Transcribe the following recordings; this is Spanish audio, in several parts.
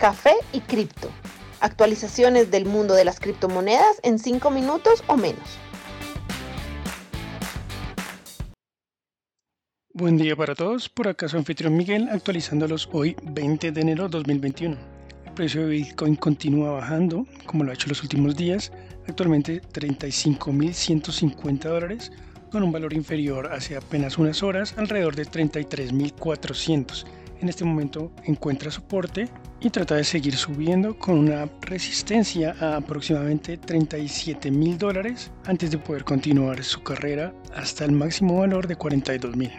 café y cripto. Actualizaciones del mundo de las criptomonedas en 5 minutos o menos. Buen día para todos, por acá su anfitrión Miguel actualizándolos hoy 20 de enero de 2021. El precio de Bitcoin continúa bajando, como lo ha hecho los últimos días, actualmente 35.150 dólares, con un valor inferior hace apenas unas horas, alrededor de 33.400 en este momento encuentra soporte y trata de seguir subiendo con una resistencia a aproximadamente 37 mil dólares antes de poder continuar su carrera hasta el máximo valor de 42 mil.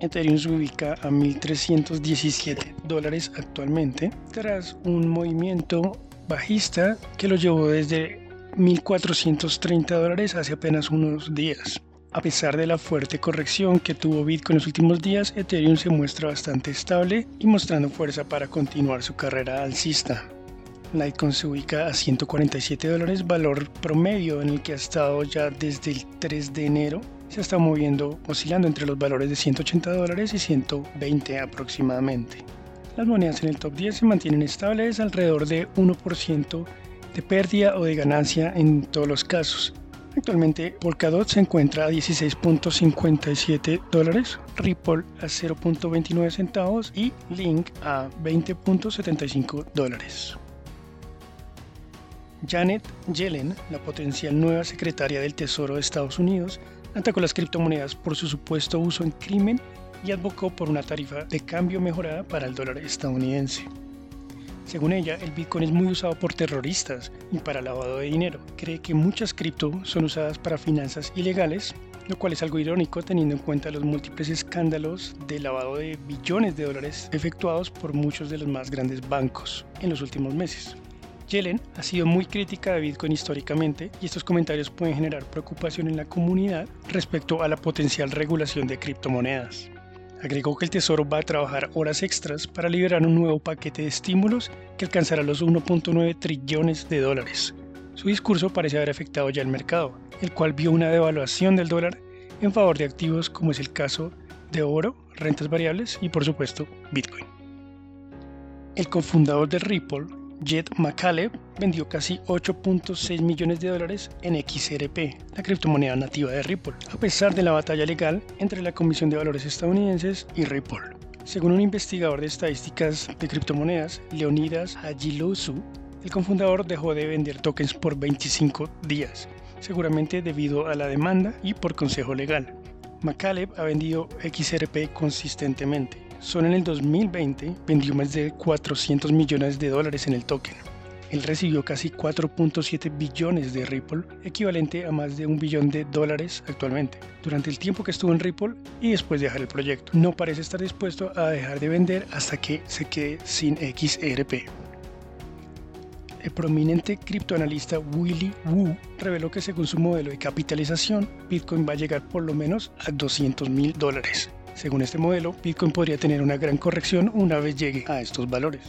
Ethereum se ubica a 1.317 dólares actualmente tras un movimiento bajista que lo llevó desde 1.430 dólares hace apenas unos días. A pesar de la fuerte corrección que tuvo Bitcoin en los últimos días, Ethereum se muestra bastante estable y mostrando fuerza para continuar su carrera alcista. Litecoin se ubica a 147 dólares, valor promedio en el que ha estado ya desde el 3 de enero. Se está moviendo, oscilando entre los valores de 180 dólares y 120 aproximadamente. Las monedas en el top 10 se mantienen estables alrededor de 1% de pérdida o de ganancia en todos los casos. Actualmente Polkadot se encuentra a 16.57 dólares, Ripple a 0.29 centavos y Link a 20.75 dólares. Janet Yellen, la potencial nueva secretaria del Tesoro de Estados Unidos, atacó las criptomonedas por su supuesto uso en crimen y advocó por una tarifa de cambio mejorada para el dólar estadounidense. Según ella, el Bitcoin es muy usado por terroristas y para lavado de dinero. Cree que muchas cripto son usadas para finanzas ilegales, lo cual es algo irónico teniendo en cuenta los múltiples escándalos de lavado de billones de dólares efectuados por muchos de los más grandes bancos en los últimos meses. Yellen ha sido muy crítica de Bitcoin históricamente y estos comentarios pueden generar preocupación en la comunidad respecto a la potencial regulación de criptomonedas. Agregó que el Tesoro va a trabajar horas extras para liberar un nuevo paquete de estímulos que alcanzará los 1.9 trillones de dólares. Su discurso parece haber afectado ya el mercado, el cual vio una devaluación del dólar en favor de activos como es el caso de oro, rentas variables y por supuesto Bitcoin. El cofundador de Ripple, Jet McCaleb vendió casi 8.6 millones de dólares en XRP, la criptomoneda nativa de Ripple, a pesar de la batalla legal entre la Comisión de Valores estadounidenses y Ripple. Según un investigador de estadísticas de criptomonedas, Leonidas Hajilosu, el cofundador dejó de vender tokens por 25 días, seguramente debido a la demanda y por consejo legal. McCaleb ha vendido XRP consistentemente, Solo en el 2020 vendió más de 400 millones de dólares en el token. Él recibió casi 4.7 billones de Ripple, equivalente a más de un billón de dólares actualmente, durante el tiempo que estuvo en Ripple y después de dejar el proyecto. No parece estar dispuesto a dejar de vender hasta que se quede sin XRP. El prominente criptoanalista Willy Wu reveló que según su modelo de capitalización, Bitcoin va a llegar por lo menos a 200 mil dólares. Según este modelo, Bitcoin podría tener una gran corrección una vez llegue a estos valores.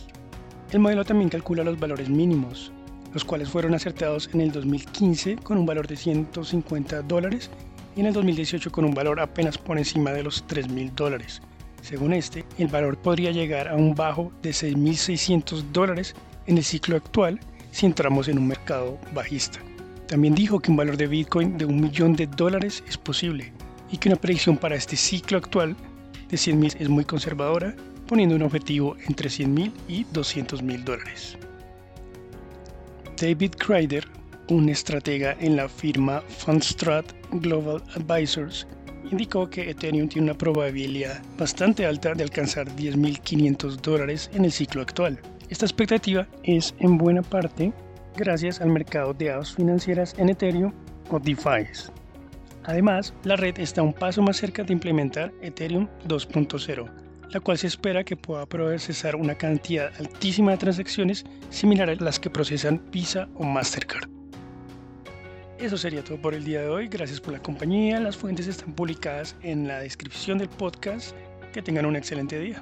El modelo también calcula los valores mínimos, los cuales fueron acertados en el 2015 con un valor de 150 dólares y en el 2018 con un valor apenas por encima de los 3.000 dólares. Según este, el valor podría llegar a un bajo de 6.600 dólares en el ciclo actual si entramos en un mercado bajista. También dijo que un valor de Bitcoin de un millón de dólares es posible, y que una predicción para este ciclo actual de 100.000 es muy conservadora, poniendo un objetivo entre 100.000 y 200.000 dólares. David Kreider, un estratega en la firma Fundstrat Global Advisors, indicó que Ethereum tiene una probabilidad bastante alta de alcanzar 10.500 dólares en el ciclo actual. Esta expectativa es en buena parte gracias al mercado de datos financieras en Ethereum o DeFi. Además, la red está un paso más cerca de implementar Ethereum 2.0, la cual se espera que pueda procesar una cantidad altísima de transacciones similares a las que procesan Visa o Mastercard. Eso sería todo por el día de hoy. Gracias por la compañía. Las fuentes están publicadas en la descripción del podcast. Que tengan un excelente día.